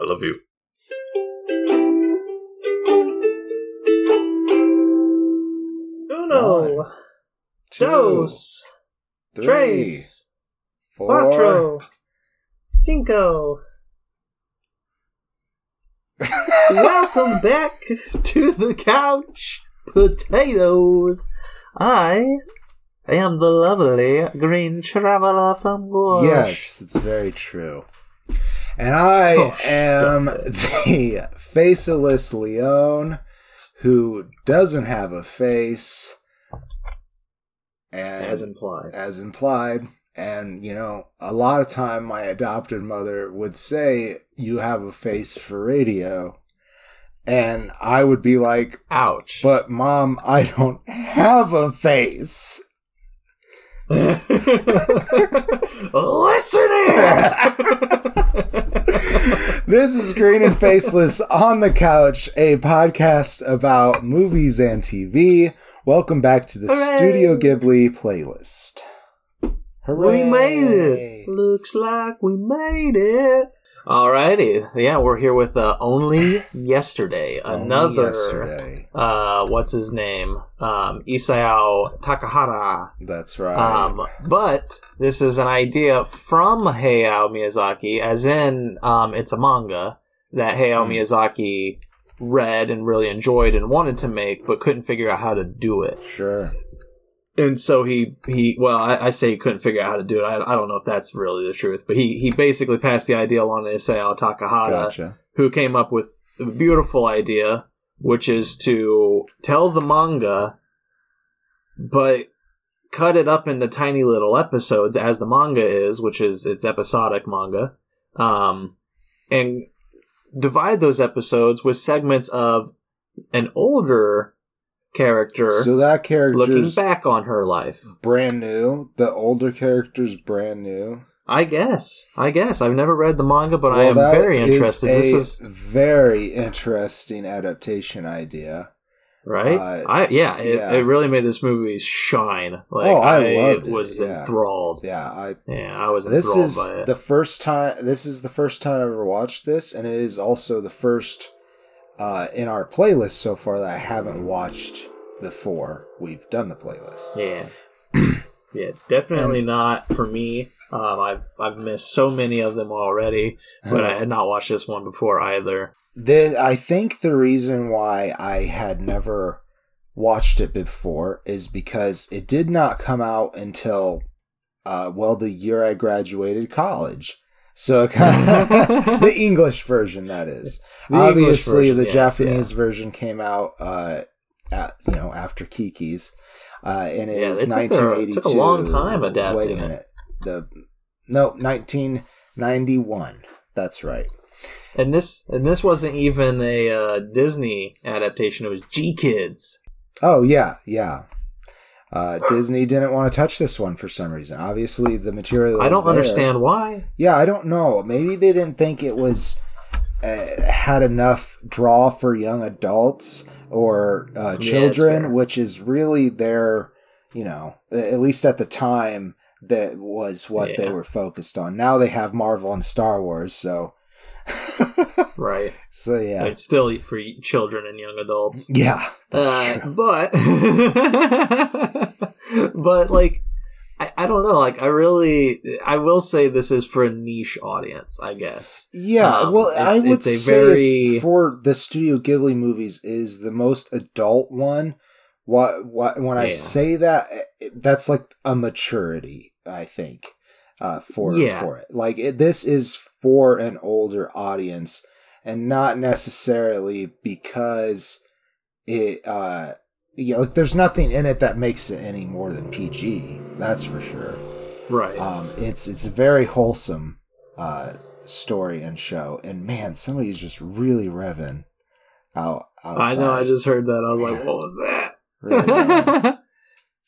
I love you. Uno, One, two, dos, three, tres, four. cuatro, cinco. Welcome back to the couch, potatoes. I am the lovely green traveler from Gorsh. Yes, that's very true. And I Oh, am the faceless Leone who doesn't have a face. And as implied. as implied. And, you know, a lot of time my adopted mother would say, You have a face for radio. And I would be like, Ouch. But mom, I don't have a face. Listen here. this is Green and Faceless on the Couch, a podcast about movies and TV. Welcome back to the Hooray! Studio Ghibli playlist. We made it. Looks like we made it. Alrighty, yeah, we're here with uh, only yesterday. Another, yesterday. uh, what's his name? Um, Isao Takahata. That's right. Um, but this is an idea from Hayao Miyazaki, as in, um, it's a manga that Hayao Hmm. Miyazaki read and really enjoyed and wanted to make, but couldn't figure out how to do it. sure. And so he he well I, I say he couldn't figure out how to do it I, I don't know if that's really the truth but he he basically passed the idea along to Isao Takahata Gotcha. who came up with a beautiful idea which is to tell the manga but cut it up into tiny little episodes as the manga is which is it's episodic manga um and divide those episodes with segments of an older character So that character looking back on her life. brand new. The older character's brand new. I guess. I guess. I've never read the manga, but I am very interested. this is very interesting adaptation idea. right. uh, I yeah, it, yeah. it really made this movie shine. Like Oh, I loved it, was yeah. enthralled. Yeah, I Yeah, I was this is by it. the first time this is the first time I've ever watched this and it is also the first uh, in our playlist so far that I haven't watched before we've done the playlist. yeah. yeah, definitely not for me. Um, I've I've missed so many of them already, but I had not watched this one before either. The, I think the reason why I had never watched it before is because it did not come out until, uh, well, the year I graduated college. So it kind of, the English version, that is. The Obviously, version, the yes, Japanese version came out, uh, at, you know, after Kiki's, uh, and it Yeah, is they took their- 1982. took a long time adapting. Wait a it. minute. The no, 1991. That's right. And this and this wasn't even a uh, Disney adaptation. It was GKIDS. Oh yeah, yeah. Uh, Disney didn't want to touch this one for some reason. Obviously, the material. I don't there. understand why. Yeah, I don't know. Maybe they didn't think it was uh, had enough draw for young adults or uh, children, fair. which is really their, you know, at least at the time that was what they were focused on. Now they have Marvel and Star Wars, so Right. so yeah, It's still for children and young adults. yeah, Uh, but but like I, I don't know like I really I will say this is for a niche audience I guess Yeah, Um, well, I would say very- for the Studio Ghibli movies is the most adult one. What, what when I say that, that's like a maturity, I think, uh, for Yeah. for it. Like it, this is for an older audience, and not necessarily because it, uh, you know, like there's nothing in it that makes it any more than PG. That's for sure. right Um, it's it's a very wholesome uh, story and show, and man, somebody's just really revving out. I know I just heard that I was like what was that Really.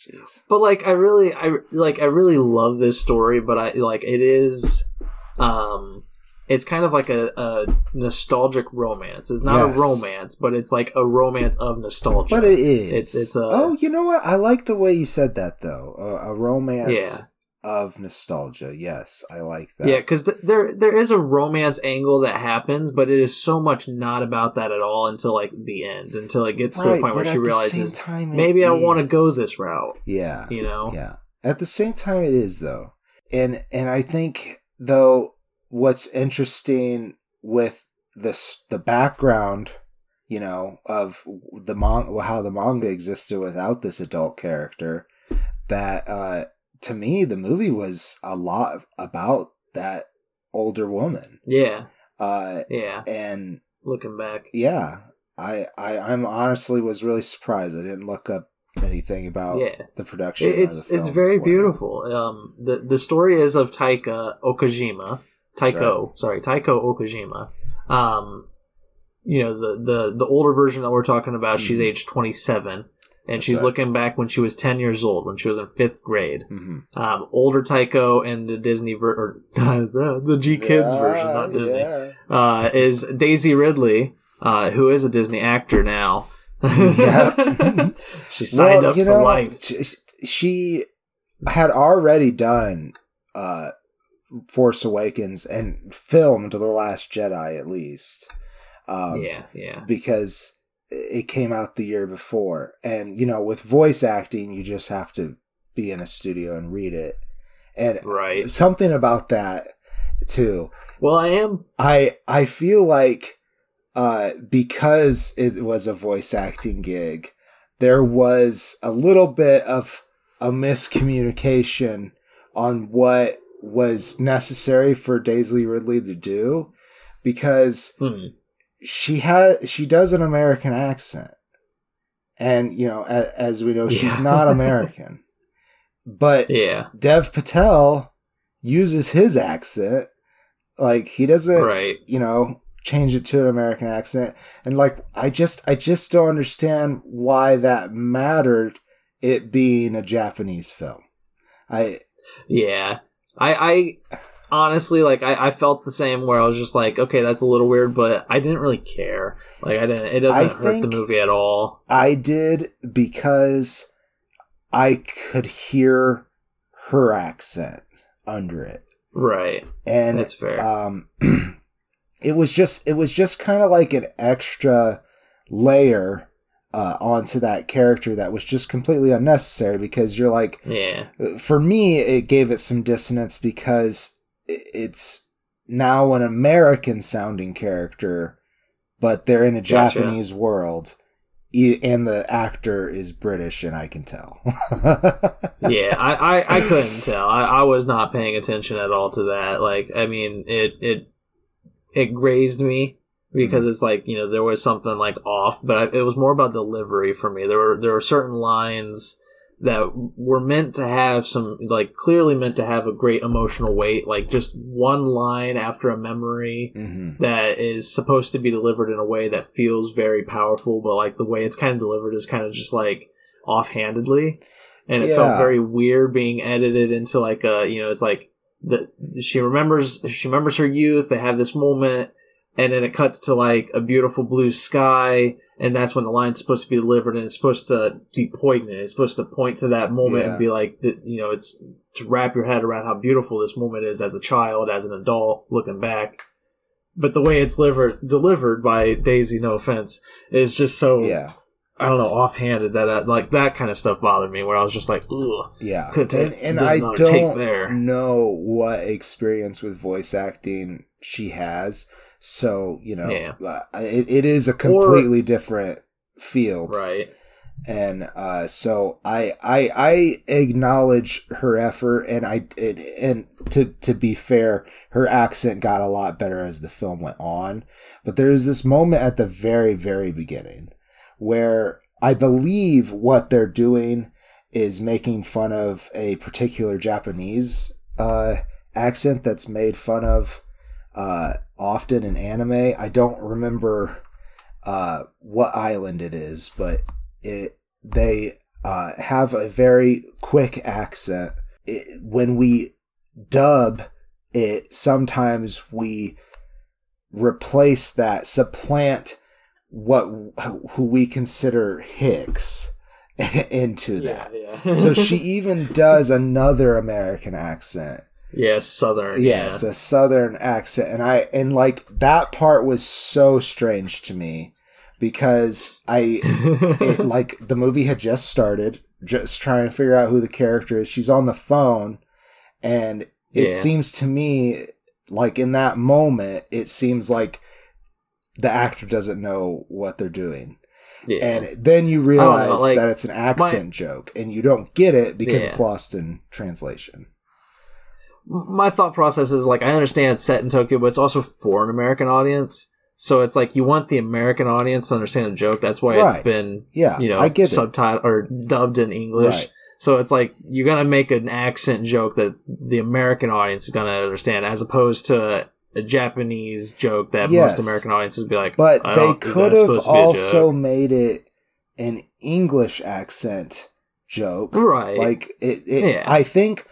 Jeez. but like I really I like I really love this story but I like it is um it's kind of like a, a nostalgic romance it's not Yes. a romance but it's like a romance of nostalgia But it is. It's- it's a- oh, you know what? I like the way you said that though. A, a romance Yeah. of nostalgia. Yes, I like that. Yeah, because th- there there is a romance angle that happens, but it is so much not about that at all until like the end, until it gets to a point where she realizes maybe I want to go this route. Yeah, You know? yeah. At the same time, it is though, and and I think though what's interesting with this the background, you know, of the mon- how the manga existed without this adult character, that uh to me the movie was a lot about that older woman, Yeah, uh, yeah. and Looking back, yeah, I I I'm honestly was really surprised. I didn't look up anything about yeah. the production. It- it's the it's very beautiful. Um, the the story is of Taika Okajima, Taeko, sorry, Taeko Okajima. Um, you know the the the older version that we're talking about. She's Mhm. age twenty seven, and That's she's right. looking back when she was ten years old, when she was in fifth grade. Mhm. Um, older Taeko and the Disney ver- or the, the GKIDS version, not Disney, Yeah. uh, is Daisy Ridley, uh, who is a Disney actor now. Yeah. she signed Well, up you for know, life. t- She had already done uh, Force Awakens and filmed The Last Jedi, at least. Um, yeah, yeah. because it came out the year before. And, you know, with voice acting, you just have to be in a studio and read it. And Right. something about that, too. Well, I am. I I feel like uh, because it was a voice acting gig, there was a little bit of a miscommunication on what was necessary for Daisy Ridley to do because Hmm. she had she does an American accent, and you know a, as we know she's not American, but Yeah. Dev Patel uses his accent like he doesn't Right. you know change it to an american accent and like i just i just don't understand why that mattered it being a japanese film i Yeah. I. I honestly like. I, I felt the same. Where I was just like, okay, that's a little weird, but I didn't really care. Like, I didn't. It doesn't I hurt the movie at all. i did because i could hear her accent under it Right. and it's fair. um it was just it was just kind of like an extra layer uh, onto that character that was just completely unnecessary because you're like yeah. for me it gave it some dissonance because it's now an american sounding character but they're in a Gotcha. japanese world and the actor is british and i can tell yeah, I, I, I couldn't tell. I, I was not paying attention at all to that. Like, I mean, it it it grazed me because it's like you know there was something like off, but it was more about delivery for me. There were there were certain lines that were meant to have some like clearly meant to have a great emotional weight, like just one line after a memory Mhm. that is supposed to be delivered in a way that feels very powerful, but like the way it's kind of delivered is kind of just like offhandedly, and it Yeah. felt very weird being edited into like a you know it's like the she remembers she remembers her youth. They have this moment, and then it cuts to like a beautiful blue sky, and that's when the line's supposed to be delivered, and it's supposed to be poignant. It's supposed to point to that moment Yeah. and be like you know it's to wrap your head around how beautiful this moment is as a child, as an adult looking back but the way it's delivered delivered by Daisy, no offense, is just so yeah I don't know offhanded that I, like that kind of stuff bothered me. Where I was just like, ugh, Yeah, Could and, and I don't there. know what experience with voice acting she has, so you know, Yeah. uh, it, it is a completely different field, right, and uh, so I I I acknowledge her effort, and I it, and to to be fair, her accent got a lot better as the film went on, but there is this moment at the very very beginning where I believe what they're doing is making fun of a particular Japanese uh, accent that's made fun of uh, often in anime. I don't remember uh, what island it is, but it they uh, have a very quick accent. It, when we dub it, sometimes we replace that, supplant what who we consider Hicks into that. Yeah, yeah. so she even does another American accent. yes, southern. Yes, a southern accent, and I and like that part was so strange to me because I it, like the movie had just started, just trying to figure out who the character is. She's on the phone, and it Yeah. seems to me like in that moment, it seems like the actor doesn't know what they're doing. yeah. And then you realize like, that it's an accent joke, and you don't get it because Yeah. it's lost in translation. my thought process is like I understand it's set in Tokyo, but it's also for an American audience. So it's like you want the American audience to understand the joke. That's why Right. it's been Yeah, you know I get it. subtitled or dubbed in English. Right. So it's like you're gonna make an accent joke that the American audience is gonna understand, as opposed to a Japanese joke that Yes. most American audiences would be like. But "I they don't- is that could have supposed to be a also made it an English accent joke. right, Like it, it Yeah. I think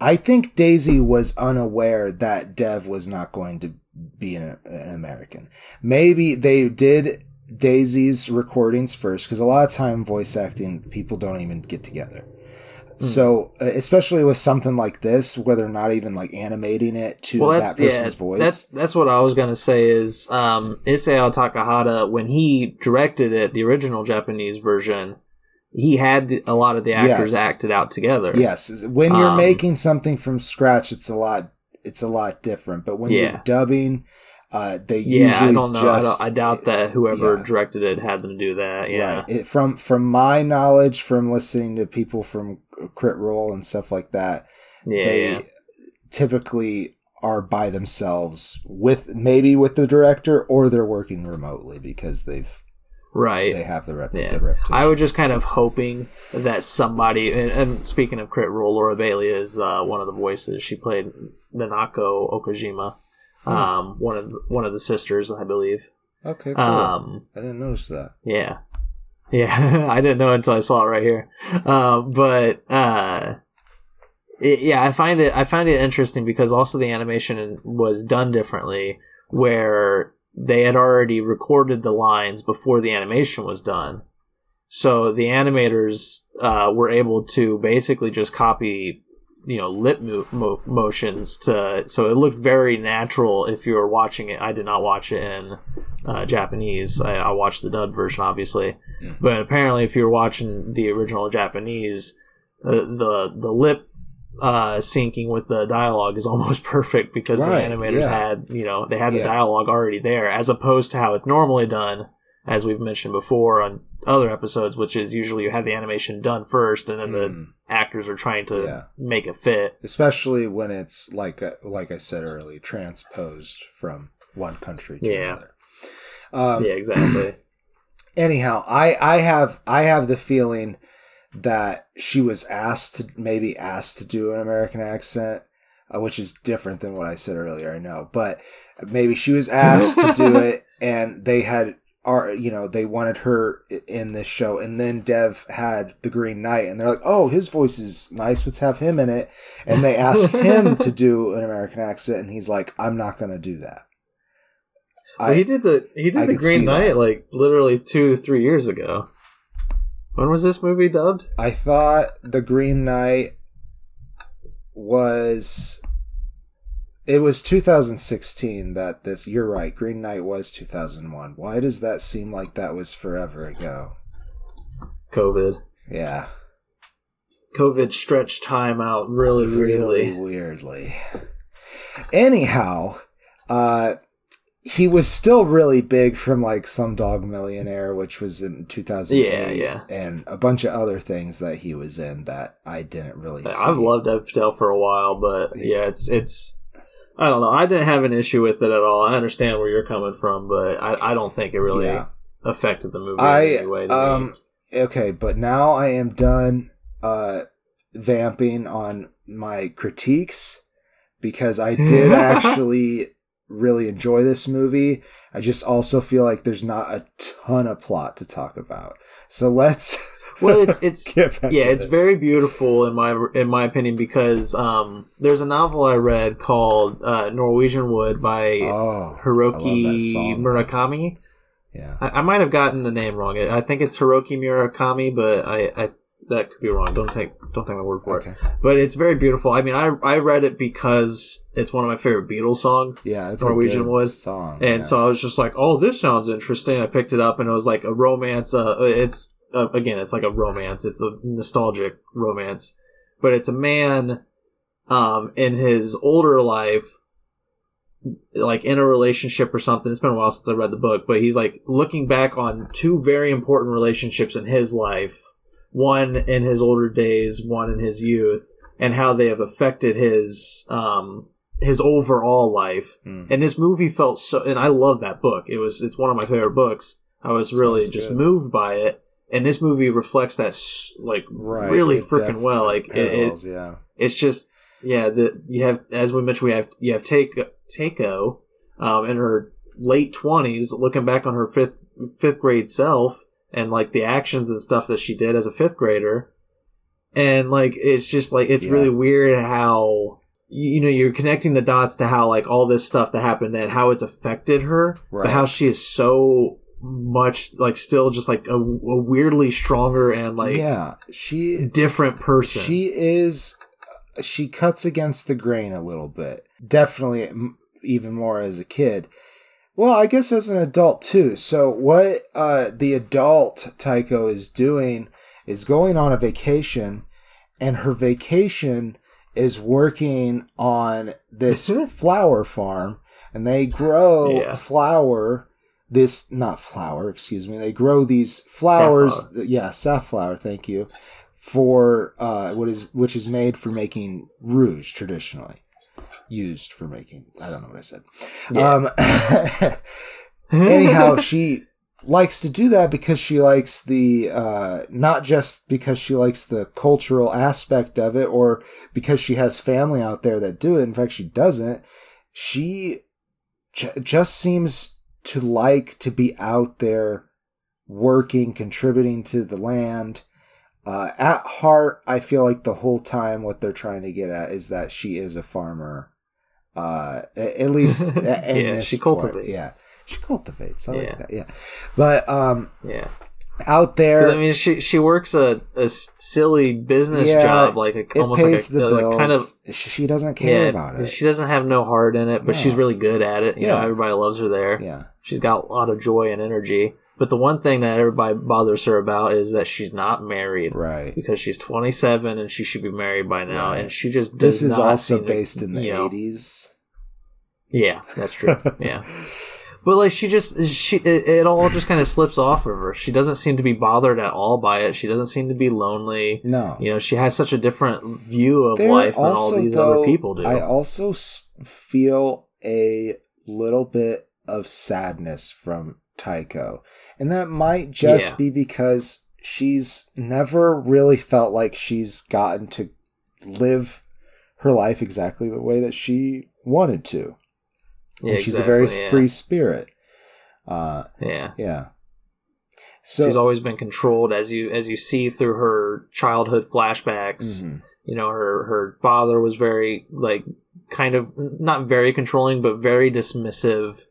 I think Daisy was unaware that Dev was not going to be an, an American. Maybe they did Daisy's recordings first because a lot of time voice acting people don't even get together. Hmm. So, uh, especially with something like this, where they're not even like animating it to well, that person's yeah, voice. that's that's what I was gonna say. Is um, Isao Takahata when he directed it, the original Japanese version, he had the, a lot of the actors Yes. acted out together. Yes, when you're Um, making something from scratch, it's a lot. It's a lot different. But when Yeah. you're dubbing, uh, they yeah. usually I don't know. I, Just, don't, I doubt that whoever yeah. directed it had them do that. Yeah, Right. It, from from my knowledge, from listening to people from Crit Role and stuff like that, yeah, they typically are by themselves with maybe with the director, or they're working remotely because they've right. they have the rep Yeah. reputation. I was just kind of hoping that somebody, and, and speaking of Crit Role, Laura Bailey is uh, one of the voices. She played Nanako Okajima, Hmm. um, one of one of the sisters, I believe. okay, cool. Um, I didn't notice that. yeah, yeah, I didn't know until I saw it right here. Um, but uh, it, yeah, I find it I find it interesting because also the animation was done differently, where they had already recorded the lines before the animation was done. So the animators uh, were able to basically just copy, you know, lip mo- mo- motions to. So it looked very natural if you were watching it. I did not watch it in uh, Japanese. I, I watched the dubbed version, obviously. Mhm. But apparently, if you were watching the original Japanese, uh, the the lip uh, syncing with the dialogue is almost perfect because Right, the animators yeah. had you know they had the dialogue already there, as opposed to how it's normally done, as we've mentioned before on other episodes, which is usually you have the animation done first, and then the Mm. actors are trying to Yeah. make it fit. especially when it's like uh, like I said earlier, transposed from one country to Yeah. another. Um, yeah, exactly. Anyhow, I I have I have the feeling that she was asked to maybe asked to do an American accent, uh, which is different than what I said earlier. I know, but maybe she was asked to do it, and they had. Are you know they wanted her in this show, and then Dev had the Green Knight, and they're like, "Oh, his voice is nice. Let's have him in it." And they asked him to do an American accent, and he's like, "I'm not going to do that." Well, he did the he I did the Green Knight that. like literally two three years ago. When was this movie dubbed? I thought the Green Knight was it was 2016 that this you're right Green Knight was 2001 why does that seem like that was forever ago COVID. yeah COVID stretched time out really, really really. weirdly anyhow uh he was still really big from like Slumdog Millionaire which was in 2008 Yeah, yeah. and a bunch of other things that he was in that i didn't really see I've loved Dev Patel for a while, but yeah, it's it's. I don't know. I didn't have an issue with it at all. I understand where you're coming from, but I, I don't think it really Yeah. affected the movie I in any way. um okay, but now I am done uh vamping on my critiques because I did actually really enjoy this movie. I just also feel like there's not a ton of plot to talk about. So let's well, it's it's yeah, it's it. very beautiful in my in my opinion because um, there's a novel I read called uh, Norwegian Wood by oh I love that Hiroki. Murakami. Yeah. I, I might have gotten the name wrong. I I think it's Hiroki Murakami, but I, I that could be wrong. Don't take don't take my word for it. But it's very beautiful. I mean, I I read it because it's one of my favorite Beatles songs. Yeah, it's Norwegian Wood. song. And yeah. so I was just like, "Oh, this sounds interesting." I picked it up, and it was like a romance. Uh, it's uh, again, it's like a romance. It's a nostalgic romance, but it's a man, um, in his older life, like in a relationship or something. It's been a while since I read the book, but he's like looking back on two very important relationships in his life. One in his older days, one in his youth, and how they have affected his um his overall life Mm. and this movie felt so and i love that book it was it's one of my favorite books i was really Sounds just good. moved by it and this movie reflects that like right. really freaking well like it, it, yeah. it's just yeah the you have as we mentioned we have you have take Takeo um in her late 20s looking back on her fifth fifth grade self and like the actions and stuff that she did as a fifth grader and like it's just like it's Yeah. really weird how you know you're connecting the dots to how like all this stuff that happened and how it's affected her Right. but how she is so much like still just like a, a weirdly stronger and like yeah, she different person She is. She cuts against the grain a little bit. Definitely, even more as a kid. Well, I guess as an adult too. So what uh, the adult Taeko is doing is going on a vacation, and her vacation is working on this flower farm, and they grow Yeah. flower. This not flower, excuse me. They grow these flowers. Yeah, safflower. Thank you for uh, what is which is made for making rouge traditionally used for making. I don't know what I said. Yeah. Um, anyhow, she likes to do that because she likes the uh, not just because she likes the cultural aspect of it or because she has family out there that do it. In fact, she doesn't. She j- just seems to like to be out there working, contributing to the land. Uh, at heart, I feel like the whole time what they're trying to get at is that she is a farmer. Uh, at least in Yeah, she part. cultivates. Yeah, she cultivates. I Yeah. like that. Yeah, but um, yeah out there, I mean, she she works a, a silly business Yeah, job, like a, almost like a the like bills. kind of she doesn't care yeah. about it. She doesn't have no heart in it, but No. she's really good at it. You know, everybody loves her there. yeah, She's got a lot of joy and energy. But the one thing that everybody bothers her about is that she's not married right. because she's 27 and she should be married by now, Right. and she just This is also seem to- based in the you know. eighties. Yeah, that's true. yeah. But like she just she it, it all just kind of slips off of her. She doesn't seem to be bothered at all by it. She doesn't seem to be lonely. No, You know, she has such a different view of There life than all these though, other people do. I also feel a little bit of sadness from Taeko. And that might just Yeah. be because she's never really felt like she's gotten to live her life exactly the way that she wanted to. yeah, and she's a very yeah. free spirit. Uh, Yeah. yeah. So she's always been controlled as you as you see through her childhood flashbacks. Mhm. You know, her her father was very like kind of not very controlling, but very dismissive,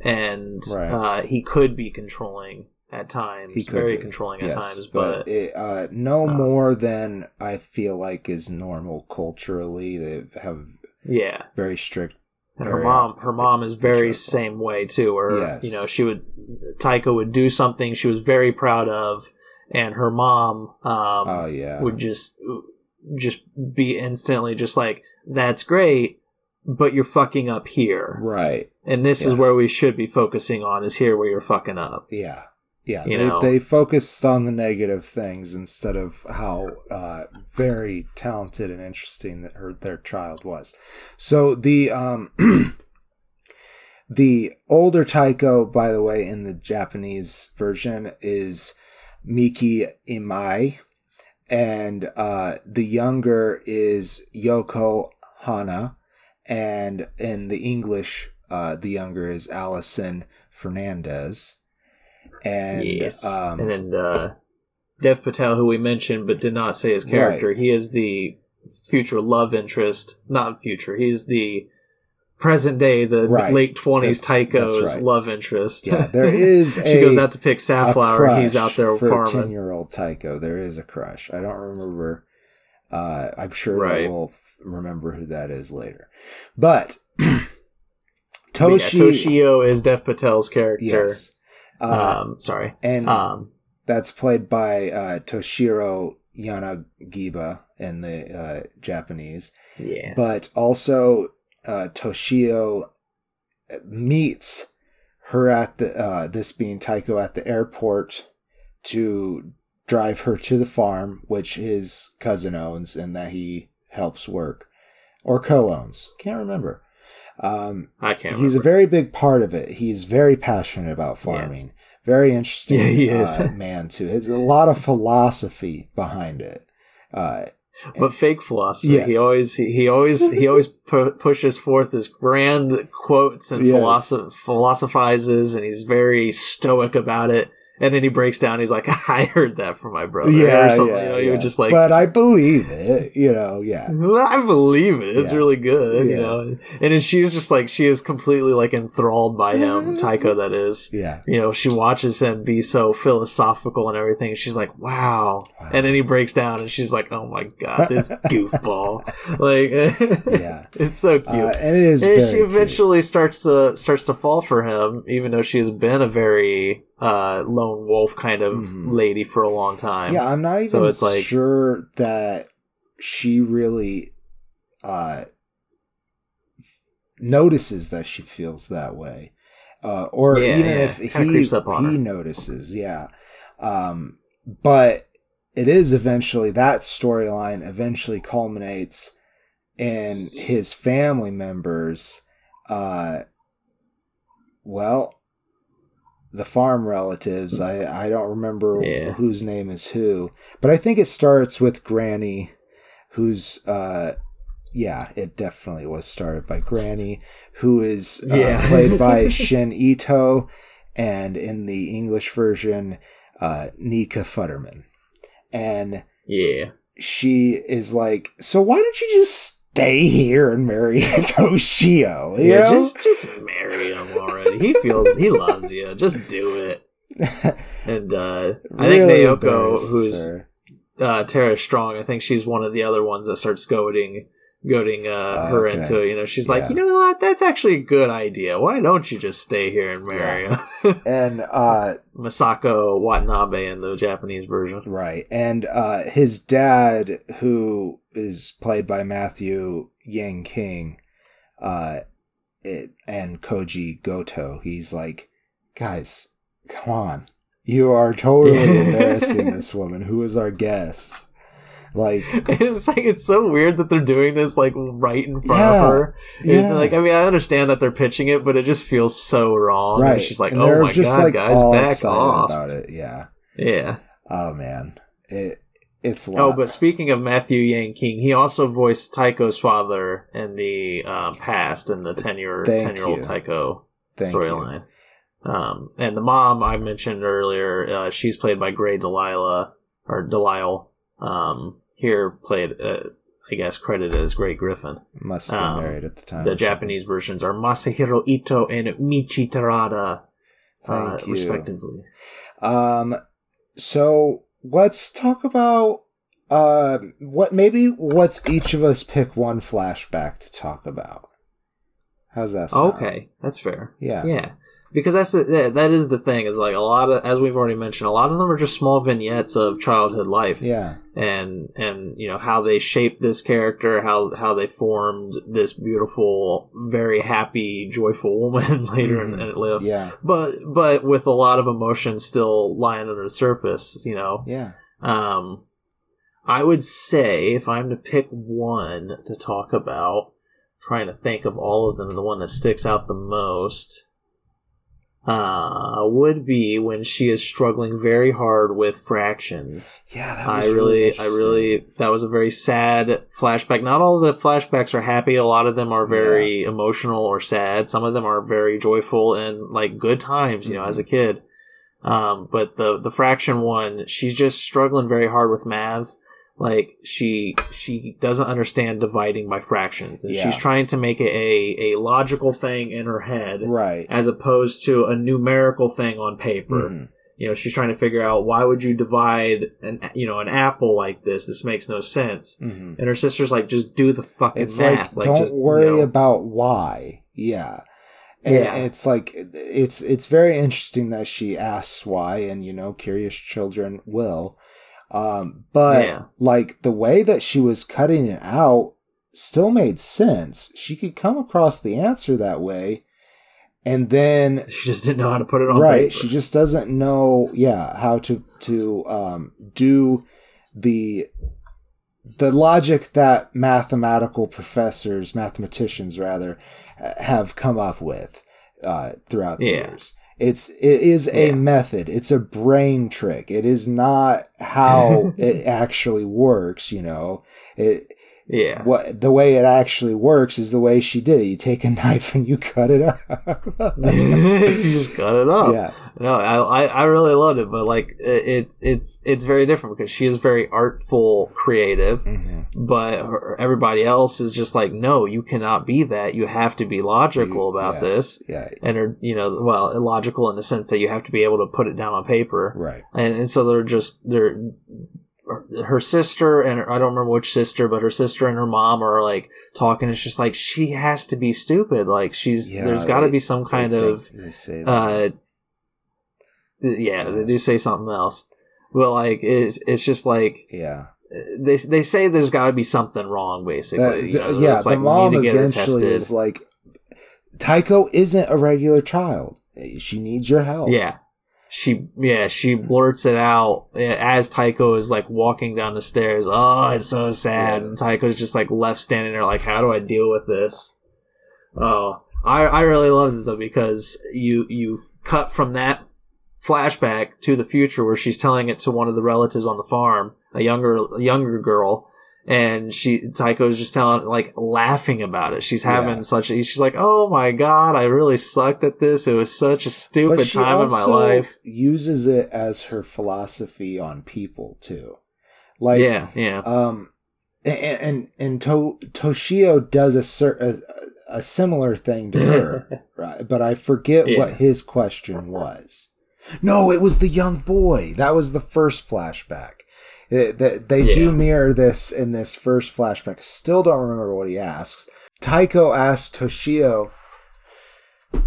and Right. uh, he could be controlling at times. He could very be. controlling at times, but, it, uh, no um, more than I feel like is normal culturally. They have yeah. very strict. And her mom, her mom is very same way too. Or Yes. you know, she would Taika would do something she was very proud of, and her mom um, Oh yeah, would just just be instantly just like that's great, but you're fucking up here, right. and this is where we should be focusing on is here where you're fucking up. Yeah, yeah. You they, know. they focused on the negative things instead of how uh, very talented and interesting that her their child was. So the um. The older Taeko, by the way, in the Japanese version is Miki Imai, and uh, the younger is Yoko Honna, and in the English, uh, the younger is Allison Fernandez. And yes, um, and then uh, Dev Patel, who we mentioned but did not say his character, Right. he is the future love interest. Not future. He's the present day, the Right. late twenties Taeko's right. love interest. Yeah, there is she a- goes out to pick safflower, and he's out there for a farming. ten-year-old Taeko. There is a crush. I don't remember. Uh, I'm sure Right. f- remember who that is later. But But yeah, Toshi, Toshio is Dev Patel's character. yes, uh, Um, sorry. and Um, that's played by uh, Toshiro Yanagiba in the uh, Japanese. yeah. but also uh, Toshio meets her at the uh, this being Taeko at the airport to drive her to the farm, which his cousin owns and that he helps work or co-owns. Can't remember. Um, I can't. he's a very big part of it. He's very passionate about farming. Very interesting Yeah, he is. uh, man too. There's a lot of philosophy behind it. Uh, but fake philosophy. Yes. He always he, he always he always pu- pushes forth his grand quotes and Yes. philosoph- philosophizes, and he's very stoic about it. And then he breaks down. He's like, "I heard that from my brother." yeah, or something. yeah, you know, yeah. would just like, but I believe it. You know, yeah, I believe it. It's Yeah. really good, Yeah. you know. And then she's just like she is completely like enthralled by him, Taeko. That is, yeah. you know, she watches him be so philosophical and everything. She's like, wow. Wow. And then he breaks down, and she's like, oh my god, this goofball. like, Yeah. it's so cute. Uh, and it is. and she cute. eventually starts to starts to fall for him, even though she has been a very uh, lone wolf kind of Mhm. lady for a long time. Yeah, I'm not even So it's like- sure that she really uh, notices that she feels that way, uh, or Yeah, even yeah. if he he notices. Yeah, um, but it is eventually that storyline eventually culminates in his family members. Uh, well, the farm relatives. I I don't remember Yeah. whose name is who, but I think it starts with Granny, who's uh, yeah, it definitely was started by Granny, who is uh, Yeah. played by Shin Ito, and in the English version, uh, Nika Futterman, and yeah. she is like, so why don't you just stay here and marry Toshio? you Yeah, know? just just marry him already. He feels he loves you. Just do it. And uh, I think Really Naoko, who's uh, Tara Strong, I think she's one of the other ones that starts goading goading uh, her Okay. into it. You know, she's like, you know what? That's actually a good idea. Why don't you just stay here and marry him? and uh Masako Watanabe in the Japanese version. right and uh his dad who is played by matthew yang king uh it, and koji goto he's like guys come on you are totally embarrassing this woman who is our guest like it's like it's so weird that they're doing this like right in front Yeah. of her. It- yeah. like I mean, I understand that they're pitching it, but it just feels so wrong. right And she's like, And "Oh my god, guys, all back off!" about it yeah Yeah. oh man it it's a Oh, but speaking of Matthew Yang King, he also voiced Taeko's father in the um, past in the ten year ten year old. Taeko storyline. Um, and the mom I mentioned earlier, uh, she's played by Gray Delilah or Delisle. Um, here played, uh, I guess, credited as Grey Griffin. must have been um, married at the time The something. Japanese versions are Masahiro Ito and Michi Terada, uh, respectively. Um, so let's talk about uh, what maybe what's each of us pick one flashback to talk about. How's that? Sound? Okay, that's fair. Yeah. Yeah, because that's the, that- is the thing. Is like a lot of, as we've already mentioned, a lot of them are just small vignettes of childhood life, Yeah. and and you know how they shaped this character, how how they formed this beautiful, very happy, joyful woman later in, Mhm. in life. Yeah. But but with a lot of emotion still lying under the surface, you know. Yeah. Um, I would say if I'm to pick one to talk about, trying to think of all of them, the one that sticks out the most, uh, would be when she is struggling very hard with fractions. Yeah. That I was really, I really, that was a very sad flashback. Not all the flashbacks are happy. A lot of them are very emotional or sad. Some of them are very joyful and like good times, you know, Mhm. as a kid. Um, but the the fraction one, she's just struggling very hard with math. Like she she doesn't understand dividing by fractions and Yeah. she's trying to make it a, a logical thing in her head Right. as opposed to a numerical thing on paper Mhm. you know she's trying to figure out why would you divide an you know an apple like this this makes no sense Mhm. and her sister's like just do the fucking It's math like, don't just, you worry know. about why. Yeah. And Yeah. it's like it's it's very interesting that she asks why, and you know, curious children will. Um, but Yeah. like the way that she was cutting it out still made sense. She could come across the answer that way, and then she just didn't know how to put it on right, paper. she just doesn't know, yeah, how to to um, do the the logic that mathematical professors, mathematicians rather, have come up with uh, throughout the Yeah. years. It's it is a Yeah. method. It's a brain trick. It is not how it actually works. You know, it yeah what the way it actually works is the way she did it. You take a knife and you cut it up. you just cut it up yeah, No, I, I really loved it, but like it's it's it's very different because she is very artful, creative, Mhm. but her, everybody else is just like, no, you cannot be that. You have to be logical about Yes, this, Yeah, and are you know, well, illogical in the sense that you have to be able to put it down on paper, right. and and so they're just they're her sister and I don't remember which sister, but her sister and her mom are like talking. It's just like she has to be stupid. Like she's Yeah, there's got to be some kind of think- they say that. uh yeah So- they do say something else but like it's it's just like yeah. they they say there's got to be something wrong That- basically you the- know, yeah, the like, we mom eventually is like, Taeko isn't a regular child. She needs your help. yeah she yeah she blurts it out as Taeko is like walking down the stairs. Oh it's so sad. Yeah. and Taeko's just like left standing there like how do I deal with this? Oh I I really loved it though because you you cut from that flashback to the future where she's telling it to one of the relatives on the farm, a younger a younger girl, and she Taeko's just telling like laughing about it. She's having Yeah. such a she's like, "Oh my god, I really sucked at this. It was such a stupid time in my life." uses it as her philosophy on people too. Like, yeah, yeah. um, and and, and to, Toshio does a, cer- a a similar thing to her, right? But I forget Yeah. what his question was. No, it was the young boy. That was the first flashback. It- they they do mirror this in this first flashback. Still don't remember what he asks. Taeko asks Toshio,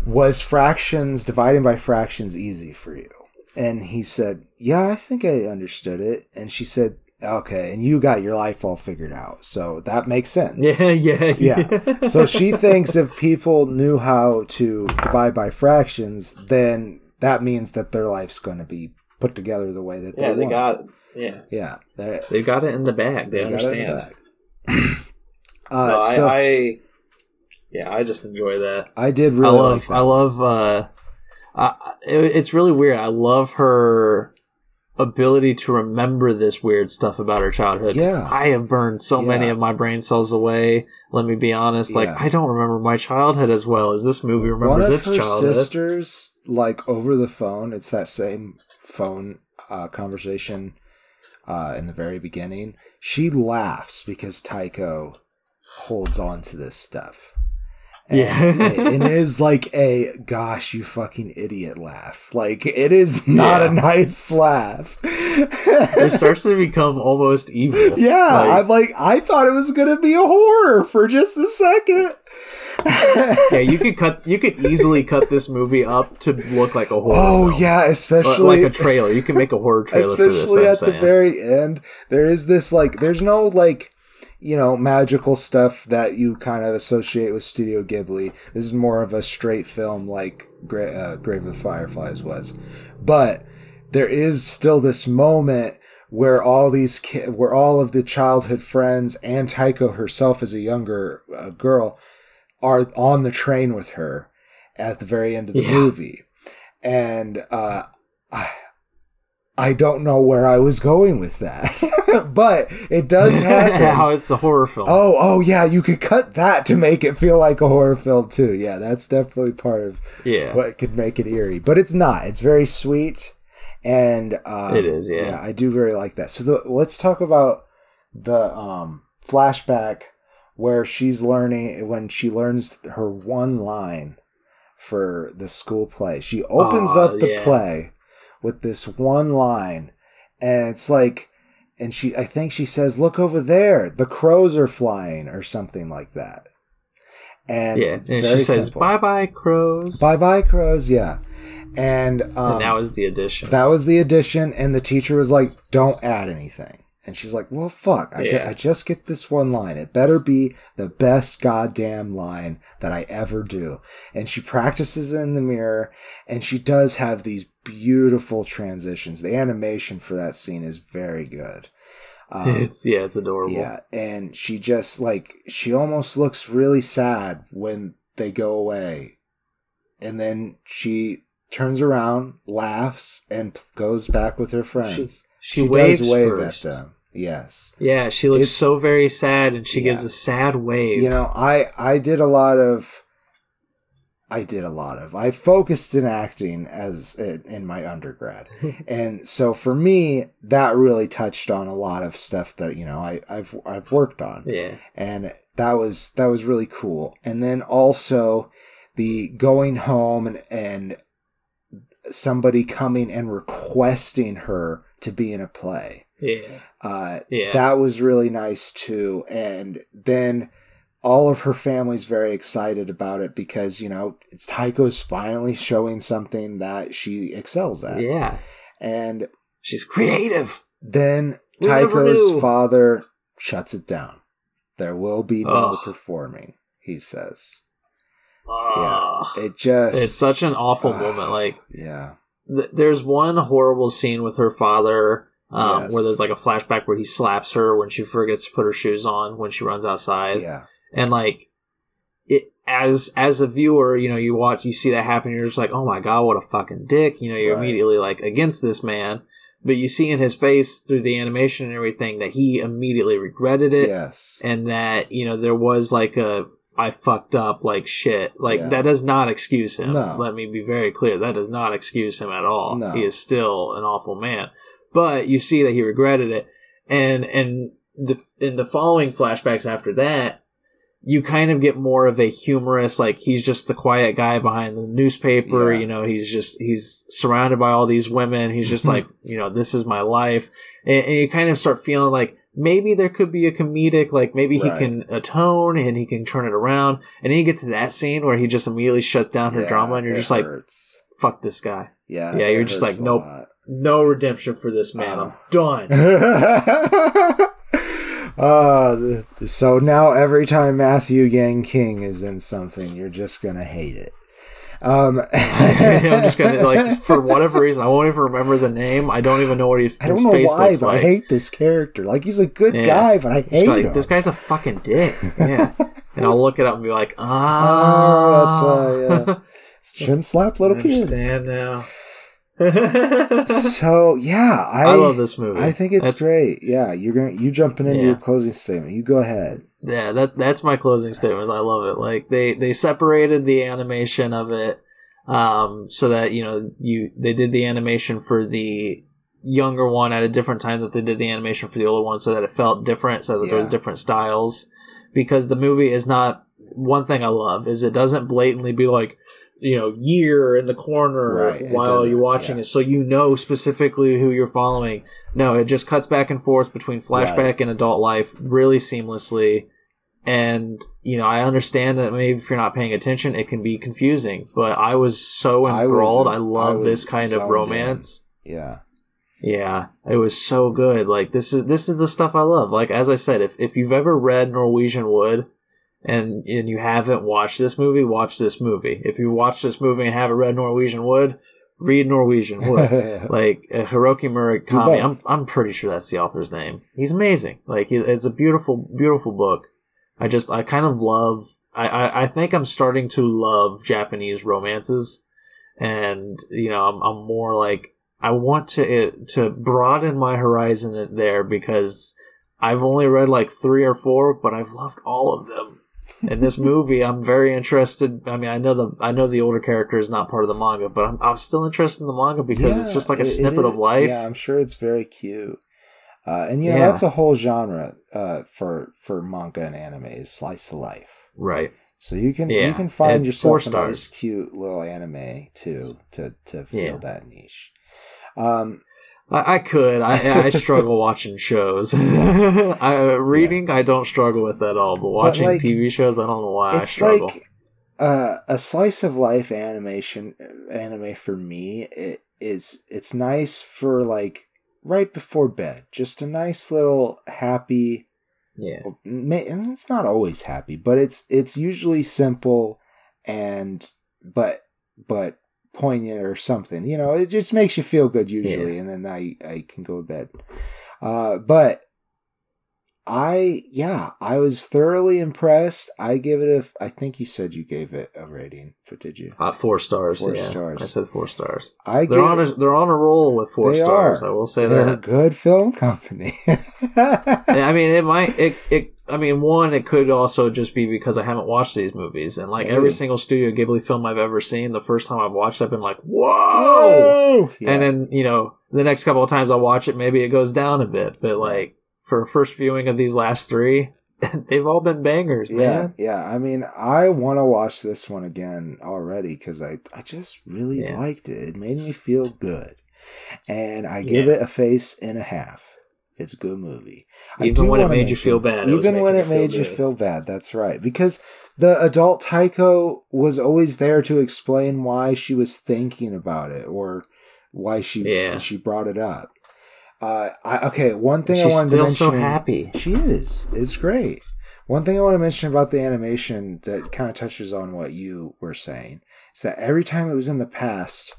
"Was fractions dividing by fractions easy for you?" And he said, "Yeah, I think I understood it." And she said, "Okay, and you got your life all figured out, so that makes sense." yeah, yeah, Yeah. So she thinks if people knew how to divide by fractions, then that means that their life's going to be put together the way that they yeah, they want. got it. Yeah, yeah, they, they got it in the bag. They, they got it in understand. bag. uh, No, I, so I, yeah, I just enjoy that. I, did really I love, like. I love. uh I, it, It's really weird. I love her ability to remember this weird stuff about her childhood. Yeah. I have burned so many of my brain cells away. Let me be honest. Like Yeah. I don't remember my childhood as well as this movie One remembers of its her childhood. sisters, like over the phone, it's that same phone uh, conversation uh, in the very beginning. She laughs because Taeko holds on to this stuff. And Yeah. it- it is like a gosh, you fucking idiot laugh. Like it is not Yeah. a nice laugh. it starts to become almost evil. Yeah, Like- I'm like I thought it was gonna be a horror for just a second. yeah, you could cut. You could easily cut this movie up to look like a horror. Oh film. yeah, especially like a trailer. You can make a horror trailer for this. especially I'm at the saying. very end there is this like there's no like you know magical stuff that you kind of associate with studio ghibli this is more of a straight film like Gra- uh, grave of the fireflies was but there is still this moment where all these ki- where all of the childhood friends and Taeko herself as a younger uh, girl are on the train with her at the very end of the Yeah. movie and uh I, I don't know where I was going with that, but it does happen. How it's a horror film. oh, oh yeah, you could cut that to make it feel like a horror film too. Yeah, that's definitely part of yeah. what could make it eerie, but it's not. It's very sweet, and um, It is, yeah. I do very like that. So the, let's talk about the um flashback where she's learning when she learns her one line for the school play. She opens Aw, up the yeah. play with this one line and it's like and she I think she says look over there the crows are flying or something like that. And yeah, and she says simple. bye bye crows. Bye bye crows, yeah. And um and that was the addition. that was the addition, and the teacher was like, "Don't add anything." And she's like, "Well, fuck! I, get, I just get this one line. It better be the best goddamn line that I ever do." And she practices in the mirror, and she does have these beautiful transitions. The animation for that scene is very good. Um, it's yeah, it's adorable. yeah, and she just like she almost looks really sad when they go away. And then she turns around, laughs, and goes back with her friends. She waves does wave first. at them. Yes. Yeah, she looks It's- so very sad, and she gives a sad wave. You know, I I did a lot of I did a lot of. I focused in acting as in in my undergrad. and so for me, that really touched on a lot of stuff that, you know, I I've I've worked on. yeah, and that was that was really cool and then also the going home and and somebody coming and requesting her to be in a play yeah, uh yeah. that was really nice too and then all of her family's very excited about it because you know it's Taeko's finally showing something that she excels at yeah. and She's creative. then We Taeko's father shuts it down. There will be no Ugh. performing, he says. Ugh. It just it's such an awful Ugh. moment. Like, yeah. Th- there's one horrible scene with her father. Um, Yes. Where there's like a flashback where he slaps her when she forgets to put her shoes on when she runs outside. Yeah. and like it as as a viewer you know you watch you see that happen you're just like oh my god what a fucking dick you know you're Right. immediately like against this man but you see in his face through the animation and everything that he immediately regretted it Yes. and that you know there was like a i fucked up like shit. Like Yeah. that does not excuse him. No. let me be very clear. That does not excuse him at all. No. he is still an awful man. But you see that he regretted it. And and the, in the following flashbacks after that you kind of get more of a humorous like he's just the quiet guy behind the newspaper. Yeah. you know he's just he's surrounded by all these women. He's just like you know this is my life. And, and you kind of start feeling like maybe there could be a comedic like maybe he Right. can atone and he can turn it around and then you get to that scene where he just immediately shuts down her Yeah, drama and you're just like fuck this guy yeah. yeah, you're just like, nope. lot. no redemption for this man Uh. i'm done uh, so now every time Matthew Yang King is in something, you're just gonna hate it. Um, i'm just gonna like for whatever reason i won't even remember the name i don't even know what he, I don't know why, but like I hate this character. Like he's a good Yeah. guy, but I hate like, him. this guy's a fucking dick. Yeah. and I'll look it up and be like, Oh, ah. that's why. Yeah. Shouldn't slap little I kids. understand now. So yeah, I, love this movie. I think it's That's- great. Yeah, you're going. You jumping into Yeah. your closing statement. You go ahead. Yeah, that that's my closing statement. I love it. Like they they separated the animation of it, um, so that you know you they did the animation for the younger one at a different time that they did the animation for the older one, so that it felt different, so that there was different styles. Because the movie is not one thing I love is it doesn't blatantly be like you know year in the corner Right, while you're watching yeah. it, so you know specifically who you're following. No, it just cuts back and forth between flashback Right. and adult life really seamlessly. And, you know, I understand that maybe if you're not paying attention, it can be confusing. But I was so I was- enthralled. I, I love was this kind of zoned romance. Yeah. Yeah, it was so good. Like this is this is the stuff I love. Like as I said, if if you've ever read Norwegian Wood and and you haven't watched this movie, watch this movie. If you watch this movie and haven't read Norwegian Wood, read Norwegian Wood. like uh, Hiroki Murakami. I'm. I'm pretty sure that's the author's name. He's amazing. Like he, it's a beautiful beautiful book. I just I kind of love. I, I I think I'm starting to love Japanese romances, and you know I'm I'm more like I want to to broaden my horizon there because I've only read like three or four, but I've loved all of them. In this movie, I'm very interested. I mean, I know the I know the older character is not part of the manga, but I'm, I'm still interested in the manga because it's just like a it- it snippet is- of life. Yeah, I'm sure it's very cute. Uh, and you know Yeah. that's a whole genre uh, for for manga and anime is slice of life. Right. So you can you can find and yourself stars. nice, cute little anime too to to fill Yeah. that niche. Um, I, I could. I, I struggle watching shows. I, uh, reading, I don't struggle with at all. But watching like, TV shows, I don't know why I struggle. like uh, a slice of life animation anime for me. It is it's nice for like right before bed, just a nice little happy. yeah. and It's not always happy, but it's it's usually simple and but but poignant or something. You know, it just makes you feel good usually, and then I I can go to bed. Uh, but I yeah, I was thoroughly impressed. I give it a. I think you said you gave it a rating, but did you? Uh, four stars. Four yeah. stars. I said four stars. I They're on a they're on a roll with four stars. are. I will say they're a good film company. I mean, it might it it. I mean, one, it could also just be because I haven't watched these movies, and like every mm-hmm. single Studio Ghibli film I've ever seen, the first time I've watched, it, I've been like, "Whoa!" Yeah. And then you know, the next couple of times I watch it, maybe it goes down a bit. But like for a first viewing of these last three, they've all been bangers, yeah, man. yeah. I mean, I want to watch this one again already because I I just really Yeah. liked it. It made me feel good, and I give Yeah. it a face and a half. It's a good movie. Even when it made you feel bad, even when it made you feel bad. That's right, because the adult Taeko was always there to explain why she was thinking about it or why she Yeah. she brought it up. Uh, I, okay, one thing I She's wanted still to so mention. happy. She is. It's great. One thing I want to mention about the animation that kind of touches on what you were saying is that every time it was in the past,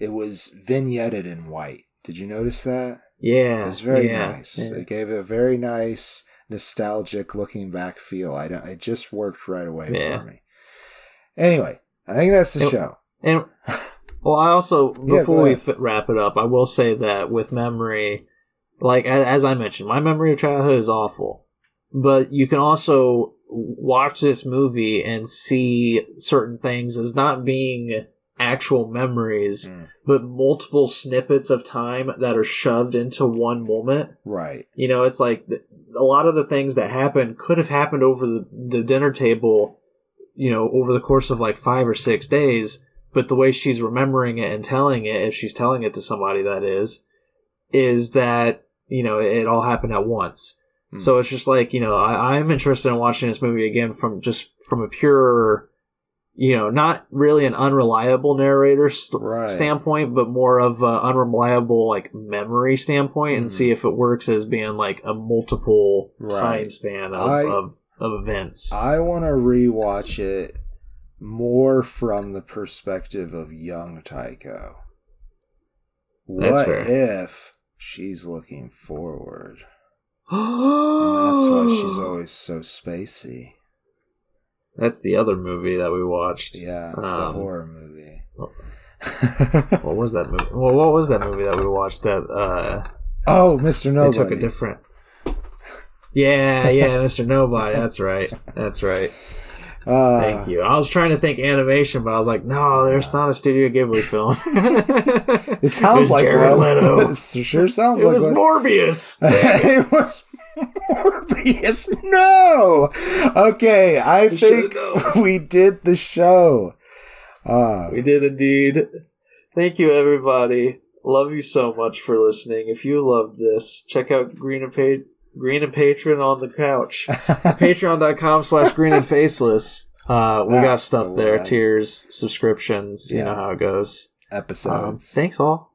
it was vignetted in white. Did you notice that? Yeah, It was very yeah, nice. yeah. It gave it a very nice, nostalgic looking back feel. I don't. It just worked right away Yeah. for me. Anyway, I think that's the It- show. And well, I also before we f- wrap it up, I will say that with memory, like as, as I mentioned, my memory of childhood is awful. But you can also watch this movie and see certain things as not being actual memories, Mm. but multiple snippets of time that are shoved into one moment. Right. You know, it's like a lot of the things that happened could have happened over the, the dinner table, you know, over the course of like five or six days. But the way she's remembering it and telling it, if she's telling it to somebody, that is, is that, you know, it all happened at once. Hmm. So it's just like, you know, I, I'm interested in watching this movie again from just from a pure, you know, not really an unreliable narrator st- Right. standpoint, but more of an unreliable like memory standpoint, and Mhm. see if it works as being like a multiple Right. time span of, I- of of events. I want to rewatch it more from the perspective of young Taeko. What if she's looking forward? And that's why she's always so spacey. That's the other movie that we watched. Yeah, the Um, horror movie. What was that movie? Well, what was that movie that we watched that uh oh, Mr. they Nobody. took a different Yeah, yeah, Mr. Nobody. That's right. That's right. Uh, Thank you. I was trying to think animation, but I was like, no, there's not a Studio Ghibli film. It sounds like Jared one. Leto. It sure sounds like it like was one. Morbius. it was Morbius. No. Okay, I You think we did the show. Uh, We did indeed. Thank you, everybody. Love you so much for listening. If you loved this, check out Green and pa- Green and Patron on the couch. Patreon.com slash Green and Faceless. Uh, we got stuff the there: one. tiers, subscriptions. You know how it goes. Um, episodes. thanks all.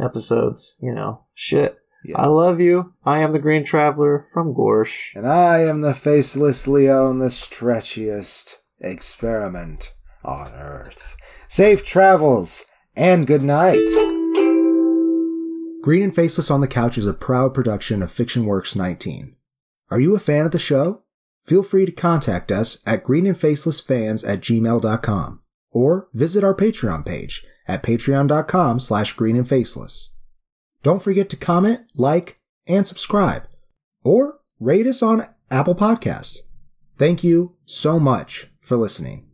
Episodes. You know, shit. Yeah. I love you. I am the Green Traveler from Gorsh. And I am the faceless Leon, the stretchiest experiment on Earth. Safe travels and good night. Green and Faceless on the Couch is a proud production of FictionWorks 19. Are you a fan of the show? Feel free to contact us at greenandfacelessfans at gmail.com or visit our Patreon page at patreon.com slash greenandfaceless. Don't forget to comment, like, and subscribe or rate us on Apple Podcasts. Thank you so much for listening.